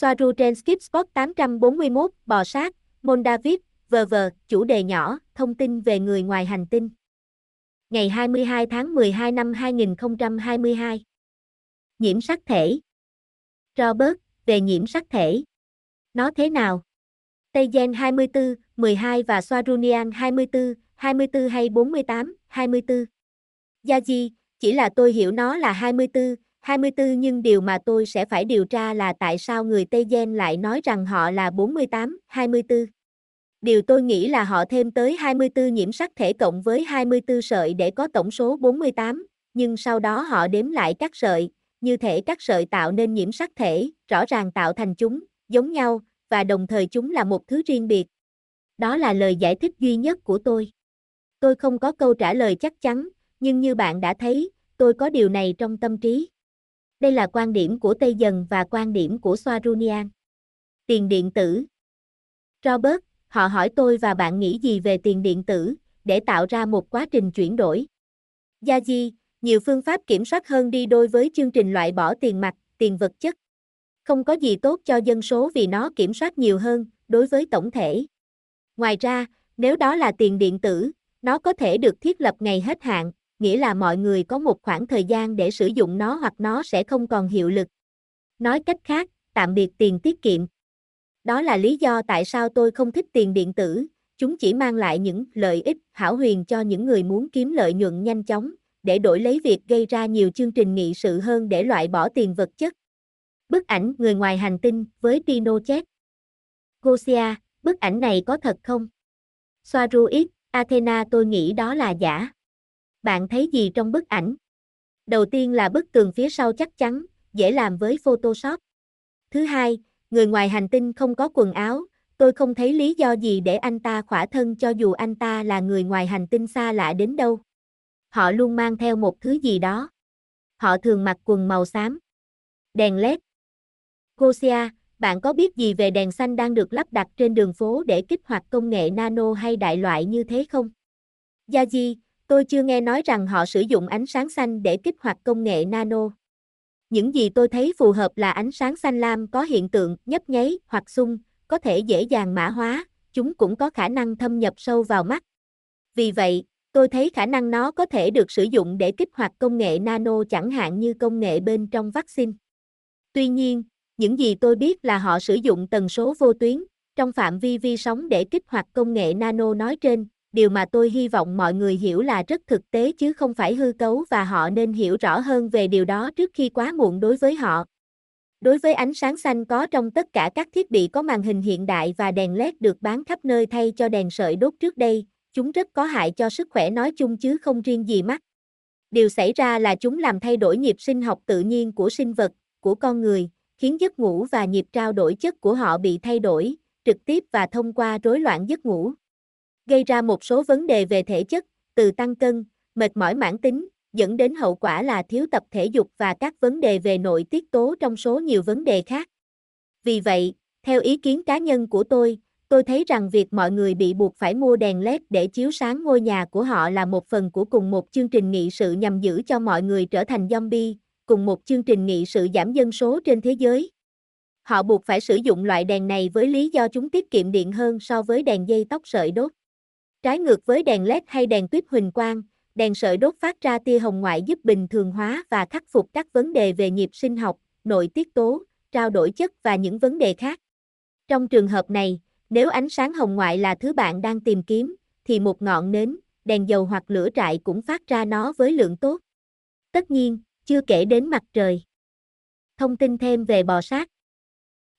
Soaru trên Skip Spot 841, bò sát, Môn David, VV, chủ đề nhỏ, thông tin về người ngoài hành tinh. Ngày 22 tháng 12 năm 2022. Nhiễm sắc thể. Robert, về nhiễm sắc thể. Nó thế nào? Tây Gen 24, 12 và Soarunian 24, 24 hay 48, 24. Yaji, chỉ là tôi hiểu nó là 24, 24 nhưng điều mà tôi sẽ phải điều tra là tại sao người Tây Gen lại nói rằng họ là 48, 24. Điều tôi nghĩ là họ thêm tới 24 nhiễm sắc thể cộng với 24 sợi để có tổng số 48, nhưng sau đó họ đếm lại các sợi, như thể các sợi tạo nên nhiễm sắc thể, rõ ràng tạo thành chúng, giống nhau, và đồng thời chúng là một thứ riêng biệt. Đó là lời giải thích duy nhất của tôi. Tôi không có câu trả lời chắc chắn, nhưng như bạn đã thấy, tôi có điều này trong tâm trí. Đây là quan điểm của Tây Dần và quan điểm của Soarunian. Tiền điện tử Robert, họ hỏi tôi và bạn nghĩ gì về tiền điện tử, để tạo ra một quá trình chuyển đổi. Yaji, nhiều phương pháp kiểm soát hơn đi đôi với chương trình loại bỏ tiền mặt, tiền vật chất. Không có gì tốt cho dân số vì nó kiểm soát nhiều hơn, đối với tổng thể. Ngoài ra, nếu đó là tiền điện tử, nó có thể được thiết lập ngày hết hạn, nghĩa là mọi người có một khoảng thời gian để sử dụng nó hoặc nó sẽ không còn hiệu lực. Nói cách khác, tạm biệt tiền tiết kiệm. Đó là lý do tại sao tôi không thích tiền điện tử, chúng chỉ mang lại những lợi ích hảo huyền cho những người muốn kiếm lợi nhuận nhanh chóng, để đổi lấy việc gây ra nhiều chương trình nghị sự hơn để loại bỏ tiền vật chất. Bức ảnh người ngoài hành tinh với Pinochet. Gosia, bức ảnh này có thật không? Soaru X, Athena tôi nghĩ đó là giả. Bạn thấy gì trong bức ảnh? Đầu tiên là bức tường phía sau chắc chắn, dễ làm với Photoshop. Thứ hai, người ngoài hành tinh không có quần áo, tôi không thấy lý do gì để anh ta khỏa thân cho dù anh ta là người ngoài hành tinh xa lạ đến đâu. Họ luôn mang theo một thứ gì đó. Họ thường mặc quần màu xám. Đèn LED. Gosia, bạn có biết gì về đèn xanh đang được lắp đặt trên đường phố để kích hoạt công nghệ nano hay đại loại như thế không? Yaji, tôi chưa nghe nói rằng họ sử dụng ánh sáng xanh để kích hoạt công nghệ nano. Những gì tôi thấy phù hợp là ánh sáng xanh lam có hiện tượng nhấp nháy hoặc xung, có thể dễ dàng mã hóa, chúng cũng có khả năng thâm nhập sâu vào mắt. Vì vậy, tôi thấy khả năng nó có thể được sử dụng để kích hoạt công nghệ nano chẳng hạn như công nghệ bên trong vaccine. Tuy nhiên, những gì tôi biết là họ sử dụng tần số vô tuyến, trong phạm vi vi sóng để kích hoạt công nghệ nano nói trên, điều mà tôi hy vọng mọi người hiểu là rất thực tế chứ không phải hư cấu và họ nên hiểu rõ hơn về điều đó trước khi quá muộn đối với họ. Đối với ánh sáng xanh có trong tất cả các thiết bị có màn hình hiện đại và đèn LED được bán khắp nơi thay cho đèn sợi đốt trước đây, chúng rất có hại cho sức khỏe nói chung chứ không riêng gì mắt. Điều xảy ra là chúng làm thay đổi nhịp sinh học tự nhiên của sinh vật, của con người, khiến giấc ngủ và nhịp trao đổi chất của họ bị thay đổi, trực tiếp và thông qua rối loạn giấc ngủ. Gây ra một số vấn đề về thể chất, từ tăng cân, mệt mỏi mãn tính, dẫn đến hậu quả là thiếu tập thể dục và các vấn đề về nội tiết tố trong số nhiều vấn đề khác. Vì vậy, theo ý kiến cá nhân của tôi, tôi thấy rằng việc mọi người bị buộc phải mua đèn LED để chiếu sáng ngôi nhà của họ là một phần của cùng một chương trình nghị sự nhằm giữ cho mọi người trở thành zombie, cùng một chương trình nghị sự giảm dân số trên thế giới. Họ buộc phải sử dụng loại đèn này với lý do chúng tiết kiệm điện hơn so với đèn dây tóc sợi đốt. Trái ngược với đèn LED hay đèn tuyết huỳnh quang, đèn sợi đốt phát ra tia hồng ngoại giúp bình thường hóa và khắc phục các vấn đề về nhịp sinh học, nội tiết tố, trao đổi chất và những vấn đề khác. Trong trường hợp này, nếu ánh sáng hồng ngoại là thứ bạn đang tìm kiếm, thì một ngọn nến, đèn dầu hoặc lửa trại cũng phát ra nó với lượng tốt. Tất nhiên, chưa kể đến mặt trời. Thông tin thêm về bò sát.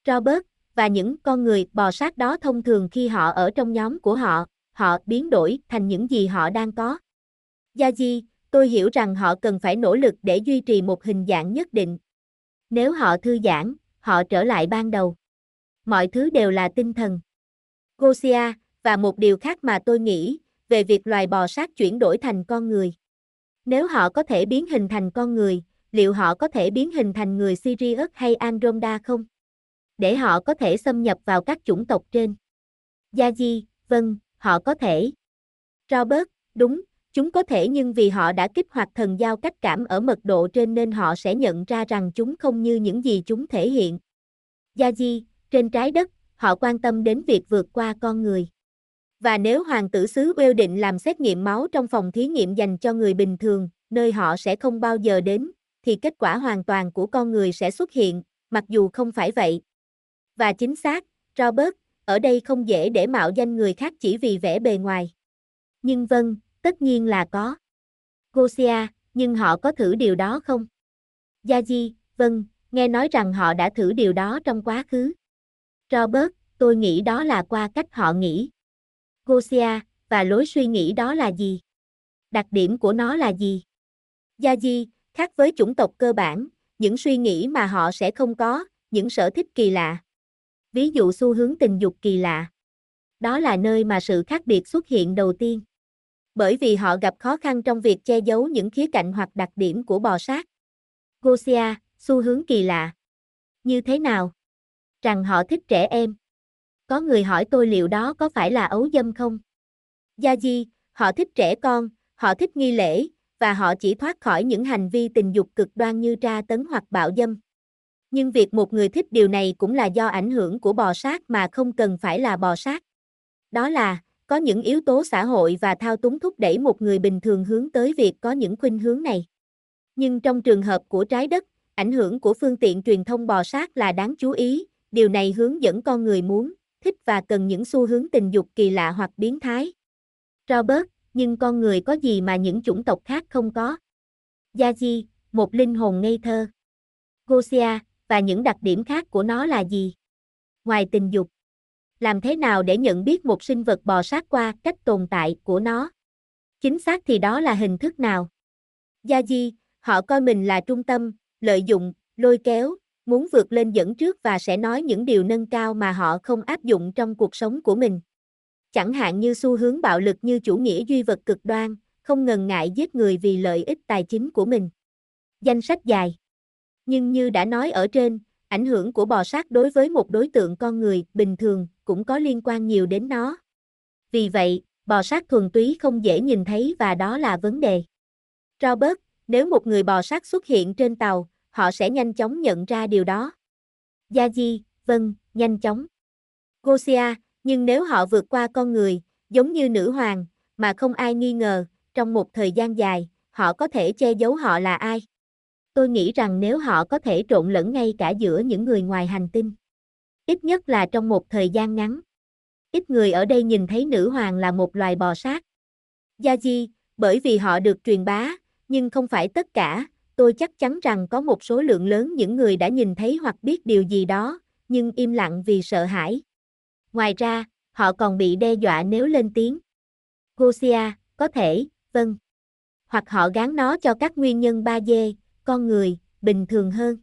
Robert, và những con người bò sát đó thông thường khi họ ở trong nhóm của họ, họ biến đổi thành những gì họ đang có. Gia di, tôi hiểu rằng họ cần phải nỗ lực để duy trì một hình dạng nhất định. Nếu họ thư giãn, họ trở lại ban đầu. Mọi thứ đều là tinh thần. Gosia, và một điều khác mà tôi nghĩ, về việc loài bò sát chuyển đổi thành con người. Nếu họ có thể biến hình thành con người, liệu họ có thể biến hình thành người Sirius hay Andromeda không? Để họ có thể xâm nhập vào các chủng tộc trên. Gia di, vâng, họ có thể. Robert, đúng, chúng có thể nhưng vì họ đã kích hoạt thần giao cách cảm ở mật độ trên nên họ sẽ nhận ra rằng chúng không như những gì chúng thể hiện. Gia Di, trên trái đất, họ quan tâm đến việc vượt qua con người. Và nếu hoàng tử xứ Will định làm xét nghiệm máu trong phòng thí nghiệm dành cho người bình thường, nơi họ sẽ không bao giờ đến, thì kết quả hoàn toàn của con người sẽ xuất hiện, mặc dù không phải vậy. Và chính xác, Robert, ở đây không dễ để mạo danh người khác chỉ vì vẻ bề ngoài. Nhưng vâng, tất nhiên là có. Gosia, nhưng họ có thử điều đó không? Gia Di, vâng, nghe nói rằng họ đã thử điều đó trong quá khứ. Robert, tôi nghĩ đó là qua cách họ nghĩ. Gosia, và lối suy nghĩ đó là gì? Đặc điểm của nó là gì? Gia Di, khác với chủng tộc cơ bản, những suy nghĩ mà họ sẽ không có, những sở thích kỳ lạ. Ví dụ xu hướng tình dục kỳ lạ. Đó là nơi mà sự khác biệt xuất hiện đầu tiên. Bởi vì họ gặp khó khăn trong việc che giấu những khía cạnh hoặc đặc điểm của bò sát. Gosia, xu hướng kỳ lạ. Như thế nào? Rằng họ thích trẻ em. Có người hỏi tôi liệu đó có phải là ấu dâm không? Gia Di, họ thích trẻ con, họ thích nghi lễ, và họ chỉ thoát khỏi những hành vi tình dục cực đoan như tra tấn hoặc bạo dâm. Nhưng việc một người thích điều này cũng là do ảnh hưởng của bò sát mà không cần phải là bò sát. Đó là, có những yếu tố xã hội và thao túng thúc đẩy một người bình thường hướng tới việc có những khuynh hướng này. Nhưng trong trường hợp của trái đất, ảnh hưởng của phương tiện truyền thông bò sát là đáng chú ý, điều này hướng dẫn con người muốn, thích và cần những xu hướng tình dục kỳ lạ hoặc biến thái. Robert, nhưng con người có gì mà những chủng tộc khác không có? Gia Di, một linh hồn ngây thơ. Gosia, và những đặc điểm khác của nó là gì? Ngoài tình dục. Làm thế nào để nhận biết một sinh vật bò sát qua cách tồn tại của nó? Chính xác thì đó là hình thức nào? Gia Di, họ coi mình là trung tâm, lợi dụng, lôi kéo, muốn vượt lên dẫn trước và sẽ nói những điều nâng cao mà họ không áp dụng trong cuộc sống của mình. Chẳng hạn như xu hướng bạo lực như chủ nghĩa duy vật cực đoan, không ngần ngại giết người vì lợi ích tài chính của mình. Danh sách dài. Nhưng như đã nói ở trên, ảnh hưởng của bò sát đối với một đối tượng con người bình thường cũng có liên quan nhiều đến nó. Vì vậy, bò sát thuần túy không dễ nhìn thấy và đó là vấn đề. Robert, nếu một người bò sát xuất hiện trên tàu, họ sẽ nhanh chóng nhận ra điều đó. Gia Di, vâng, nhanh chóng. Gosia, nhưng nếu họ vượt qua con người, giống như nữ hoàng, mà không ai nghi ngờ, trong một thời gian dài, họ có thể che giấu họ là ai. Tôi nghĩ rằng nếu họ có thể trộn lẫn ngay cả giữa những người ngoài hành tinh, ít nhất là trong một thời gian ngắn. Ít người ở đây nhìn thấy nữ hoàng là một loài bò sát. Gia Di, bởi vì họ được truyền bá, nhưng không phải tất cả, tôi chắc chắn rằng có một số lượng lớn những người đã nhìn thấy hoặc biết điều gì đó, nhưng im lặng vì sợ hãi. Ngoài ra, họ còn bị đe dọa nếu lên tiếng. Gosia, có thể, vâng. Hoặc họ gán nó cho các nguyên nhân 3D, con người, bình thường hơn.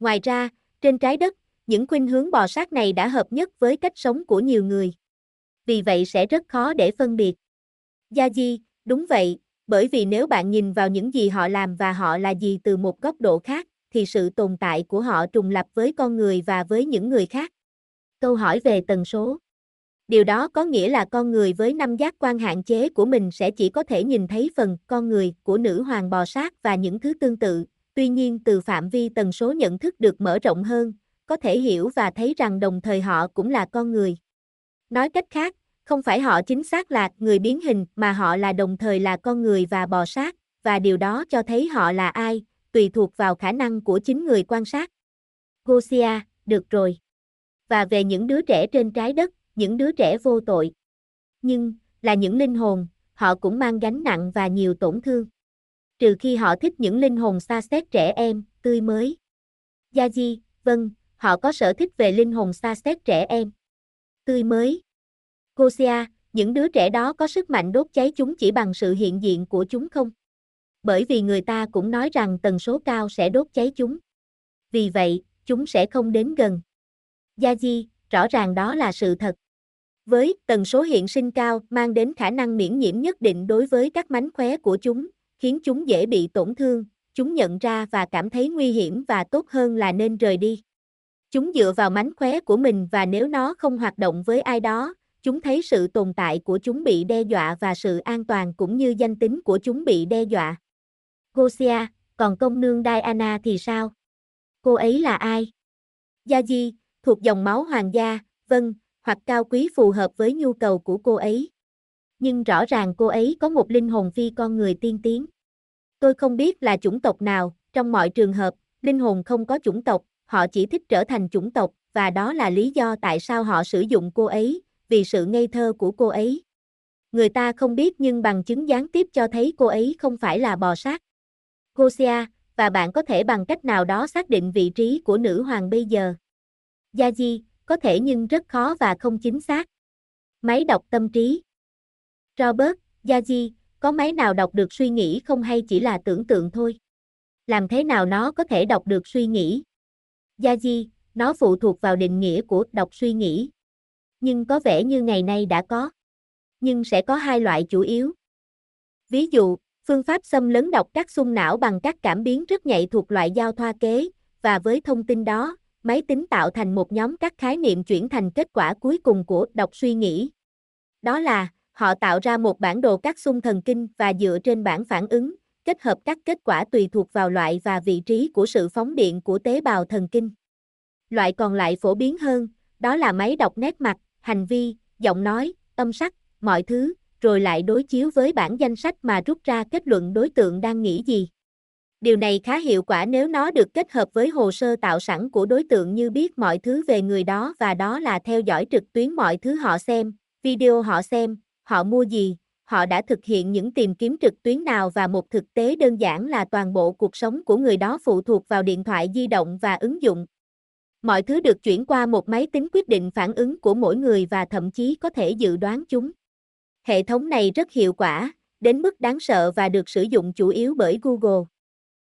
Ngoài ra, trên trái đất, những khuynh hướng bò sát này đã hợp nhất với cách sống của nhiều người. Vì vậy sẽ rất khó để phân biệt. Gia Di, đúng vậy, bởi vì nếu bạn nhìn vào những gì họ làm và họ là gì từ một góc độ khác, thì sự tồn tại của họ trùng lập với con người và với những người khác. Câu hỏi về tần số. Điều đó có nghĩa là con người với năm giác quan hạn chế của mình sẽ chỉ có thể nhìn thấy phần con người của nữ hoàng bò sát và những thứ tương tự. Tuy nhiên từ phạm vi tần số nhận thức được mở rộng hơn, có thể hiểu và thấy rằng đồng thời họ cũng là con người. Nói cách khác, không phải họ chính xác là người biến hình mà họ là đồng thời là con người và bò sát, và điều đó cho thấy họ là ai, tùy thuộc vào khả năng của chính người quan sát. Gosia, được rồi và về những đứa trẻ trên trái đất, những đứa trẻ vô tội. Nhưng, là những linh hồn, họ cũng mang gánh nặng và nhiều tổn thương. Trừ khi họ thích những linh hồn xa xét trẻ em, tươi mới. Gia Di, vâng, họ có sở thích về linh hồn xa xét trẻ em. Tươi mới. Gosia, những đứa trẻ đó có sức mạnh đốt cháy chúng chỉ bằng sự hiện diện của chúng không? Bởi vì người ta cũng nói rằng tần số cao sẽ đốt cháy chúng. Vì vậy, chúng sẽ không đến gần. Gia Di, rõ ràng đó là sự thật. Với tần số hiện sinh cao mang đến khả năng miễn nhiễm nhất định đối với các mánh khóe của chúng, khiến chúng dễ bị tổn thương, chúng nhận ra và cảm thấy nguy hiểm và tốt hơn là nên rời đi. Chúng dựa vào mánh khóe của mình và nếu nó không hoạt động với ai đó, chúng thấy sự tồn tại của chúng bị đe dọa và sự an toàn cũng như danh tính của chúng bị đe dọa. Gosia, còn công nương Diana thì sao? Cô ấy là ai? Gia Di, thuộc dòng máu hoàng gia, vâng, hoặc cao quý phù hợp với nhu cầu của cô ấy. Nhưng rõ ràng cô ấy có một linh hồn phi con người tiên tiến. Tôi không biết là chủng tộc nào, trong mọi trường hợp, linh hồn không có chủng tộc, họ chỉ thích trở thành chủng tộc, và đó là lý do tại sao họ sử dụng cô ấy, vì sự ngây thơ của cô ấy. Người ta không biết nhưng bằng chứng gián tiếp cho thấy cô ấy không phải là bò sát. Gosia, và bạn có thể bằng cách nào đó xác định vị trí của nữ hoàng bây giờ. Yaji, có thể nhưng rất khó và không chính xác. Máy đọc tâm trí. Robert, Yaji, có máy nào đọc được suy nghĩ không hay chỉ là tưởng tượng thôi? Làm thế nào nó có thể đọc được suy nghĩ? Yaji, nó phụ thuộc vào định nghĩa của đọc suy nghĩ. Nhưng có vẻ như ngày nay đã có. Nhưng sẽ có hai loại chủ yếu. Ví dụ, phương pháp xâm lấn đọc các xung não bằng các cảm biến rất nhạy thuộc loại giao thoa kế, và với thông tin đó, máy tính tạo thành một nhóm các khái niệm chuyển thành kết quả cuối cùng của đọc suy nghĩ. Đó là, họ tạo ra một bản đồ các xung thần kinh và dựa trên bản phản ứng, kết hợp các kết quả tùy thuộc vào loại và vị trí của sự phóng điện của tế bào thần kinh. Loại còn lại phổ biến hơn, đó là máy đọc nét mặt, hành vi, giọng nói, âm sắc, mọi thứ, rồi lại đối chiếu với bản danh sách mà rút ra kết luận đối tượng đang nghĩ gì. Điều này khá hiệu quả nếu nó được kết hợp với hồ sơ tạo sẵn của đối tượng như biết mọi thứ về người đó và đó là theo dõi trực tuyến mọi thứ họ xem, video họ xem, họ mua gì, họ đã thực hiện những tìm kiếm trực tuyến nào và một thực tế đơn giản là toàn bộ cuộc sống của người đó phụ thuộc vào điện thoại di động và ứng dụng. Mọi thứ được chuyển qua một máy tính quyết định phản ứng của mỗi người và thậm chí có thể dự đoán chúng. Hệ thống này rất hiệu quả, đến mức đáng sợ và được sử dụng chủ yếu bởi Google.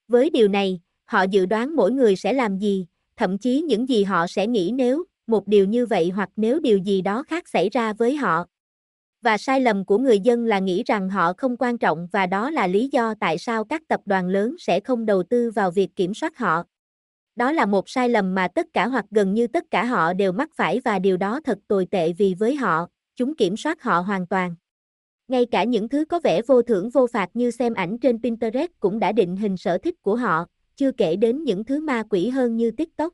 Với điều này, họ dự đoán mỗi người sẽ làm gì, thậm chí những gì họ sẽ nghĩ nếu một điều như vậy hoặc nếu điều gì đó khác xảy ra với họ. Và sai lầm của người dân là nghĩ rằng họ không quan trọng và đó là lý do tại sao các tập đoàn lớn sẽ không đầu tư vào việc kiểm soát họ. Đó là một sai lầm mà tất cả hoặc gần như tất cả họ đều mắc phải và điều đó thật tồi tệ vì với họ, chúng kiểm soát họ hoàn toàn. Ngay cả những thứ có vẻ vô thưởng vô phạt như xem ảnh trên Pinterest cũng đã định hình sở thích của họ, chưa kể đến những thứ ma quỷ hơn như TikTok.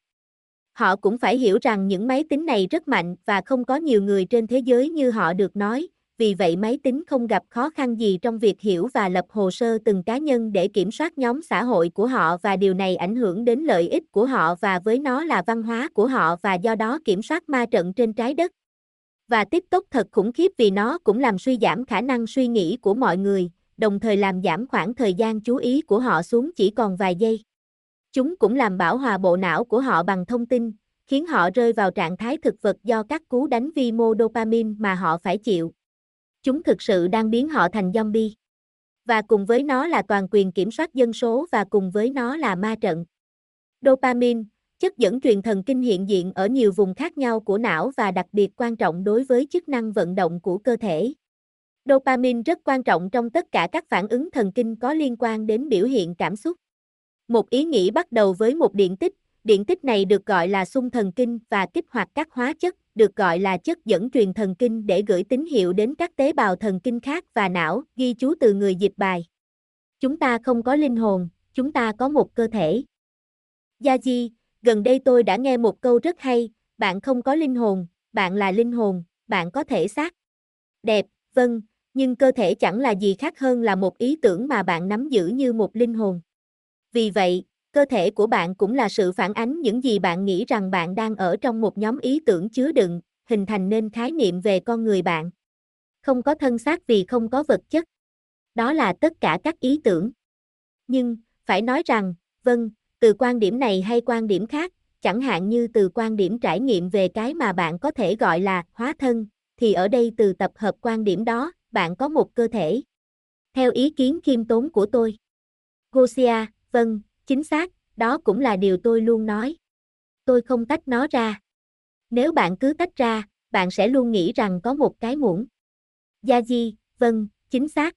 Họ cũng phải hiểu rằng những máy tính này rất mạnh và không có nhiều người trên thế giới như họ được nói, vì vậy máy tính không gặp khó khăn gì trong việc hiểu và lập hồ sơ từng cá nhân để kiểm soát nhóm xã hội của họ và điều này ảnh hưởng đến lợi ích của họ và với nó là văn hóa của họ và do đó kiểm soát ma trận trên trái đất. Và TikTok thật khủng khiếp vì nó cũng làm suy giảm khả năng suy nghĩ của mọi người, đồng thời làm giảm khoảng thời gian chú ý của họ xuống chỉ còn vài giây. Chúng cũng làm bảo hòa bộ não của họ bằng thông tin, khiến họ rơi vào trạng thái thực vật do các cú đánh vi mô dopamine mà họ phải chịu. Chúng thực sự đang biến họ thành zombie. Và cùng với nó là toàn quyền kiểm soát dân số và cùng với nó là ma trận. Dopamine, chất dẫn truyền thần kinh hiện diện ở nhiều vùng khác nhau của não và đặc biệt quan trọng đối với chức năng vận động của cơ thể. Dopamine rất quan trọng trong tất cả các phản ứng thần kinh có liên quan đến biểu hiện cảm xúc. Một ý nghĩ bắt đầu với một điện tích, điện tích này được gọi là xung thần kinh và kích hoạt các hóa chất, được gọi là chất dẫn truyền thần kinh để gửi tín hiệu đến các tế bào thần kinh khác và não, ghi chú từ người dịch bài. Chúng ta không có linh hồn, chúng ta có một cơ thể. Yaji, gần đây tôi đã nghe một câu rất hay, bạn không có linh hồn, bạn là linh hồn, bạn có thể xác. Đẹp, vâng, nhưng cơ thể chẳng là gì khác hơn là một ý tưởng mà bạn nắm giữ như một linh hồn. Vì vậy, cơ thể của bạn cũng là sự phản ánh những gì bạn nghĩ rằng bạn đang ở trong một nhóm ý tưởng chứa đựng, hình thành nên khái niệm về con người bạn. Không có thân xác vì không có vật chất. Đó là tất cả các ý tưởng. Nhưng, phải nói rằng, vâng, từ quan điểm này hay quan điểm khác, chẳng hạn như từ quan điểm trải nghiệm về cái mà bạn có thể gọi là hóa thân, thì ở đây từ tập hợp quan điểm đó, bạn có một cơ thể. Theo ý kiến khiêm tốn của tôi. Gosia, vâng, chính xác, đó cũng là điều tôi luôn nói. Tôi không tách nó ra. Nếu bạn cứ tách ra, bạn sẽ luôn nghĩ rằng có một cái muỗng. Yaji, vâng, chính xác.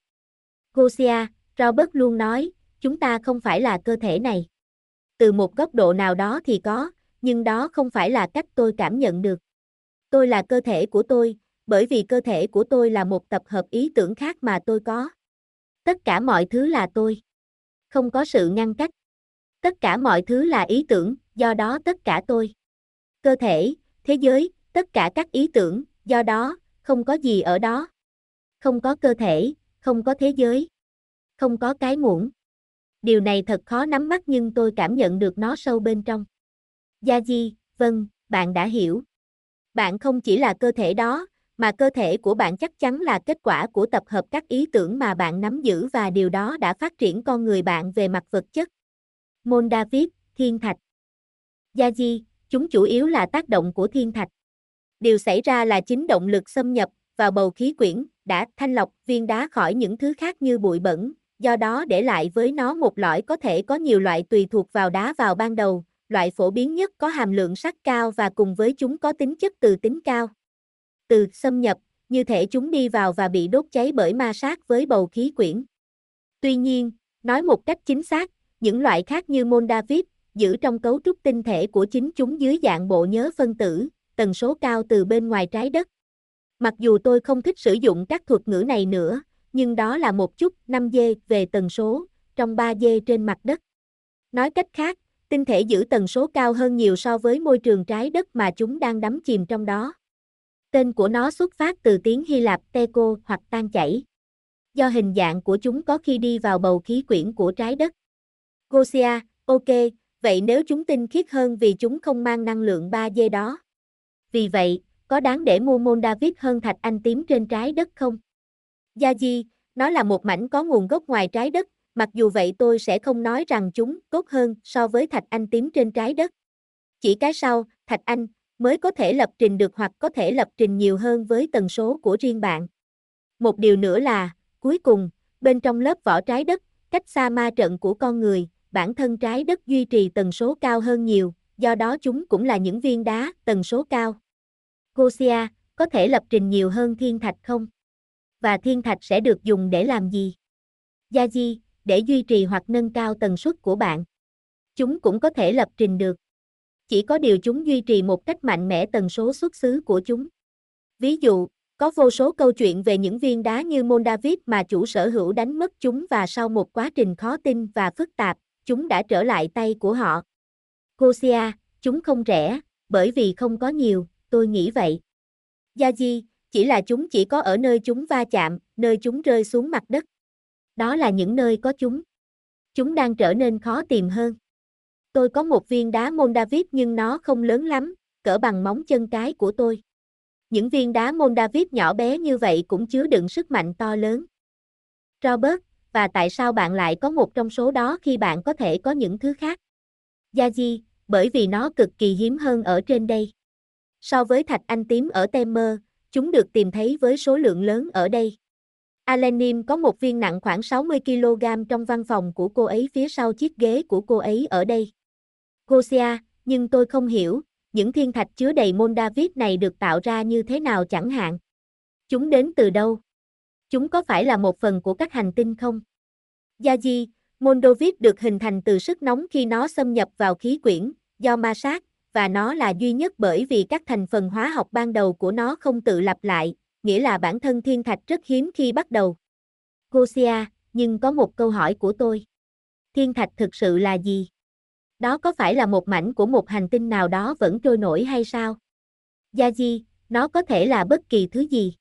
Gosia, Robert luôn nói, chúng ta không phải là cơ thể này từ một góc độ nào đó thì có, nhưng đó không phải là cách tôi cảm nhận được. Tôi là cơ thể của tôi, bởi vì cơ thể của tôi là một tập hợp ý tưởng khác mà tôi có. Tất cả mọi thứ là tôi. Không có sự ngăn cách. Tất cả mọi thứ là ý tưởng, do đó tất cả tôi. cơ thể, thế giới, tất cả các ý tưởng, do đó, không có gì ở đó. Không có cơ thể, không có thế giới. Không có cái muỗng. Điều này thật khó nắm bắt nhưng tôi cảm nhận được nó sâu bên trong. Gia Di, vâng, bạn đã hiểu. Bạn không chỉ là cơ thể đó, mà cơ thể của bạn chắc chắn là kết quả của tập hợp các ý tưởng mà bạn nắm giữ và điều đó đã phát triển con người bạn về mặt vật chất. Môn David, Thiên Thạch Gia Di, chúng chủ yếu là tác động của thiên thạch. Điều xảy ra là chính động lực xâm nhập vào bầu khí quyển đã thanh lọc viên đá khỏi những thứ khác như bụi bẩn, do đó để lại với nó một lõi có thể có nhiều loại tùy thuộc vào đá vào ban đầu, loại phổ biến nhất có hàm lượng sắt cao và cùng với chúng có tính chất từ tính cao. Từ xâm nhập, như thể chúng đi vào và bị đốt cháy bởi ma sát với bầu khí quyển. Tuy nhiên, nói một cách chính xác, những loại khác như môn David, giữ trong cấu trúc tinh thể của chính chúng dưới dạng bộ nhớ phân tử, tần số cao từ bên ngoài trái đất. Mặc dù tôi không thích sử dụng các thuật ngữ này nữa, nhưng đó là một chút 5G về tần số, trong 3G trên mặt đất. Nói cách khác, tinh thể giữ tần số cao hơn nhiều so với môi trường trái đất mà chúng đang đắm chìm trong đó. Tên của nó xuất phát từ tiếng Hy Lạp teco hoặc tan chảy. Do hình dạng của chúng có khi đi vào bầu khí quyển của trái đất. Gosia, ok, vậy nếu chúng tinh khiết hơn vì chúng không mang năng lượng 3D đó. Vì vậy, có đáng để mua môn David hơn thạch anh tím trên trái đất không? Gia Di, nó là một mảnh có nguồn gốc ngoài trái đất, mặc dù vậy tôi sẽ không nói rằng chúng tốt hơn so với thạch anh tím trên trái đất. Chỉ cái sau, thạch anh, mới có thể lập trình được hoặc có thể lập trình nhiều hơn với tần số của riêng bạn. Một điều nữa là, cuối cùng, bên trong lớp vỏ trái đất, cách xa ma trận của con người, bản thân trái đất duy trì tần số cao hơn nhiều, do đó chúng cũng là những viên đá tần số cao. Gosia, có thể lập trình nhiều hơn thiên thạch không? Và thiên thạch sẽ được dùng để làm gì? Gia Di, để duy trì hoặc nâng cao tần suất của bạn. Chúng cũng có thể lập trình được. Chỉ có điều chúng duy trì một cách mạnh mẽ tần số xuất xứ của chúng. Ví dụ, có vô số câu chuyện về những viên đá như môn David mà chủ sở hữu đánh mất chúng và sau một quá trình khó tin và phức tạp, chúng đã trở lại tay của họ. Gosia, chúng không rẻ, bởi vì không có nhiều, tôi nghĩ vậy. Gia Di, chỉ là chúng chỉ có ở nơi chúng va chạm, nơi chúng rơi xuống mặt đất. Đó là những nơi có chúng. Chúng đang trở nên khó tìm hơn. Tôi có một viên đá môn David nhưng nó không lớn lắm, cỡ bằng móng chân cái của tôi. Những viên đá môn David nhỏ bé như vậy cũng chứa đựng sức mạnh to lớn. Robert, và tại sao bạn lại có một trong số đó khi bạn có thể có những thứ khác? Gia Di, bởi vì nó cực kỳ hiếm hơn ở trên đây. So với thạch anh tím ở Temer, chúng được tìm thấy với số lượng lớn ở đây. Alenim có một viên nặng khoảng 60 kg trong văn phòng của cô ấy phía sau chiếc ghế của cô ấy ở đây. Gosia, nhưng tôi không hiểu, những thiên thạch chứa đầy môn David này được tạo ra như thế nào chẳng hạn. Chúng đến từ đâu? Chúng có phải là một phần của các hành tinh không? Gia Di, môn David được hình thành từ sức nóng khi nó xâm nhập vào khí quyển, do ma sát, và nó là duy nhất bởi vì các thành phần hóa học ban đầu của nó không tự lặp lại, nghĩa là bản thân thiên thạch rất hiếm khi bắt đầu. Gosia, nhưng có một câu hỏi của tôi. Thiên thạch thực sự là gì? Đó có phải là một mảnh của một hành tinh nào đó vẫn trôi nổi hay sao? Gia Di, nó có thể là bất kỳ thứ gì.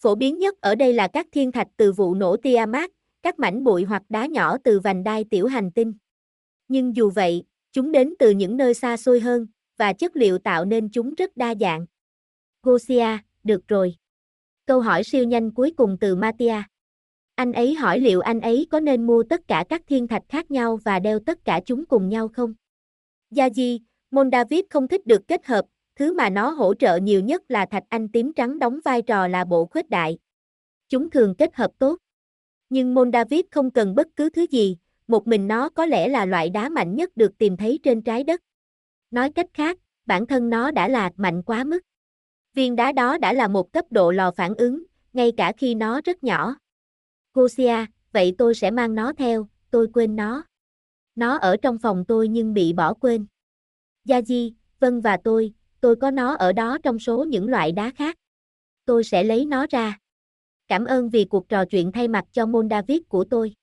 Phổ biến nhất ở đây là các thiên thạch từ vụ nổ Tiamat, các mảnh bụi hoặc đá nhỏ từ vành đai tiểu hành tinh. Nhưng dù vậy, chúng đến từ những nơi xa xôi hơn, và chất liệu tạo nên chúng rất đa dạng. Gosia, được rồi. Câu hỏi siêu nhanh cuối cùng từ Matia. Anh ấy hỏi liệu anh ấy có nên mua tất cả các thiên thạch khác nhau và đeo tất cả chúng cùng nhau không? Gia Di, môn David không thích được kết hợp, thứ mà nó hỗ trợ nhiều nhất là thạch anh tím trắng đóng vai trò là bộ khuếch đại. Chúng thường kết hợp tốt. Nhưng môn David không cần bất cứ thứ gì, một mình nó có lẽ là loại đá mạnh nhất được tìm thấy trên trái đất. Nói cách khác, bản thân nó đã là mạnh quá mức. Viên đá đó đã là một cấp độ lò phản ứng, ngay cả khi nó rất nhỏ. Gosia, vậy tôi sẽ mang nó theo, tôi quên nó. Nó ở trong phòng tôi nhưng bị bỏ quên. Yaji, Vân và tôi, tôi có nó ở đó trong số những loại đá khác. Tôi sẽ lấy nó ra. Cảm ơn vì cuộc trò chuyện thay mặt cho môn David của tôi.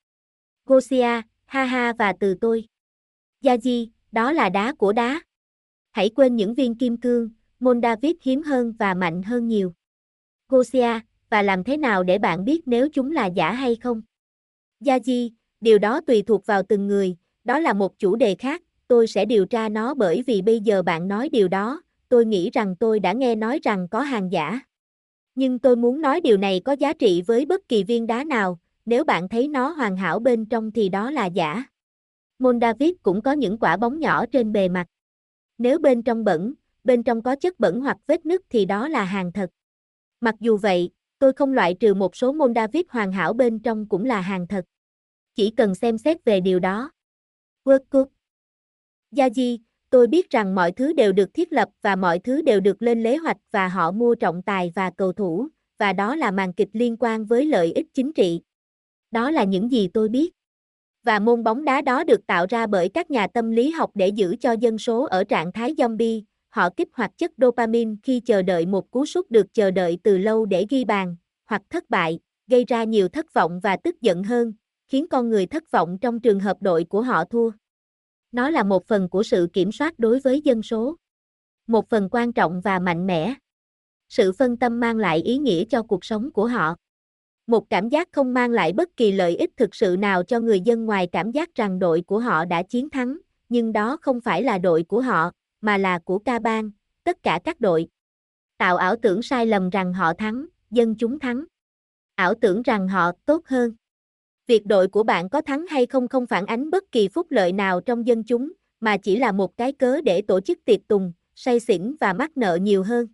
Gosia, ha ha và từ tôi. Gia Di, đó là đá của đá. Hãy quên những viên kim cương, môn David hiếm hơn và mạnh hơn nhiều. Gosia, và làm thế nào để bạn biết nếu chúng là giả hay không? Yaji, điều đó tùy thuộc vào từng người, đó là một chủ đề khác, tôi sẽ điều tra nó bởi vì bây giờ bạn nói điều đó, tôi nghĩ rằng tôi đã nghe nói rằng có hàng giả. Nhưng tôi muốn nói điều này có giá trị với bất kỳ viên đá nào, nếu bạn thấy nó hoàn hảo bên trong thì đó là giả. Môn David cũng có những quả bóng nhỏ trên bề mặt. Nếu bên trong bẩn, bên trong có chất bẩn hoặc vết nứt thì đó là hàng thật. Mặc dù vậy, tôi không loại trừ một số môn David hoàn hảo bên trong cũng là hàng thật. Chỉ cần xem xét về điều đó. Workbook Gia Di, tôi biết rằng mọi thứ đều được thiết lập và mọi thứ đều được lên kế hoạch và họ mua trọng tài và cầu thủ, và đó là màn kịch liên quan với lợi ích chính trị. Đó là những gì tôi biết. Và môn bóng đá đó được tạo ra bởi các nhà tâm lý học để giữ cho dân số ở trạng thái zombie, họ kích hoạt chất dopamine khi chờ đợi một cú sút được chờ đợi từ lâu để ghi bàn, hoặc thất bại, gây ra nhiều thất vọng và tức giận hơn, khiến con người thất vọng trong trường hợp đội của họ thua. Nó là một phần của sự kiểm soát đối với dân số. Một phần quan trọng và mạnh mẽ. Sự phân tâm mang lại ý nghĩa cho cuộc sống của họ. Một cảm giác không mang lại bất kỳ lợi ích thực sự nào cho người dân ngoài cảm giác rằng đội của họ đã chiến thắng, nhưng đó không phải là đội của họ, mà là của ca bang, tất cả các đội. Tạo ảo tưởng sai lầm rằng họ thắng, dân chúng thắng. Ảo tưởng rằng họ tốt hơn. Việc đội của bạn có thắng hay không không phản ánh bất kỳ phúc lợi nào trong dân chúng, mà chỉ là một cái cớ để tổ chức tiệc tùng, say xỉn và mắc nợ nhiều hơn.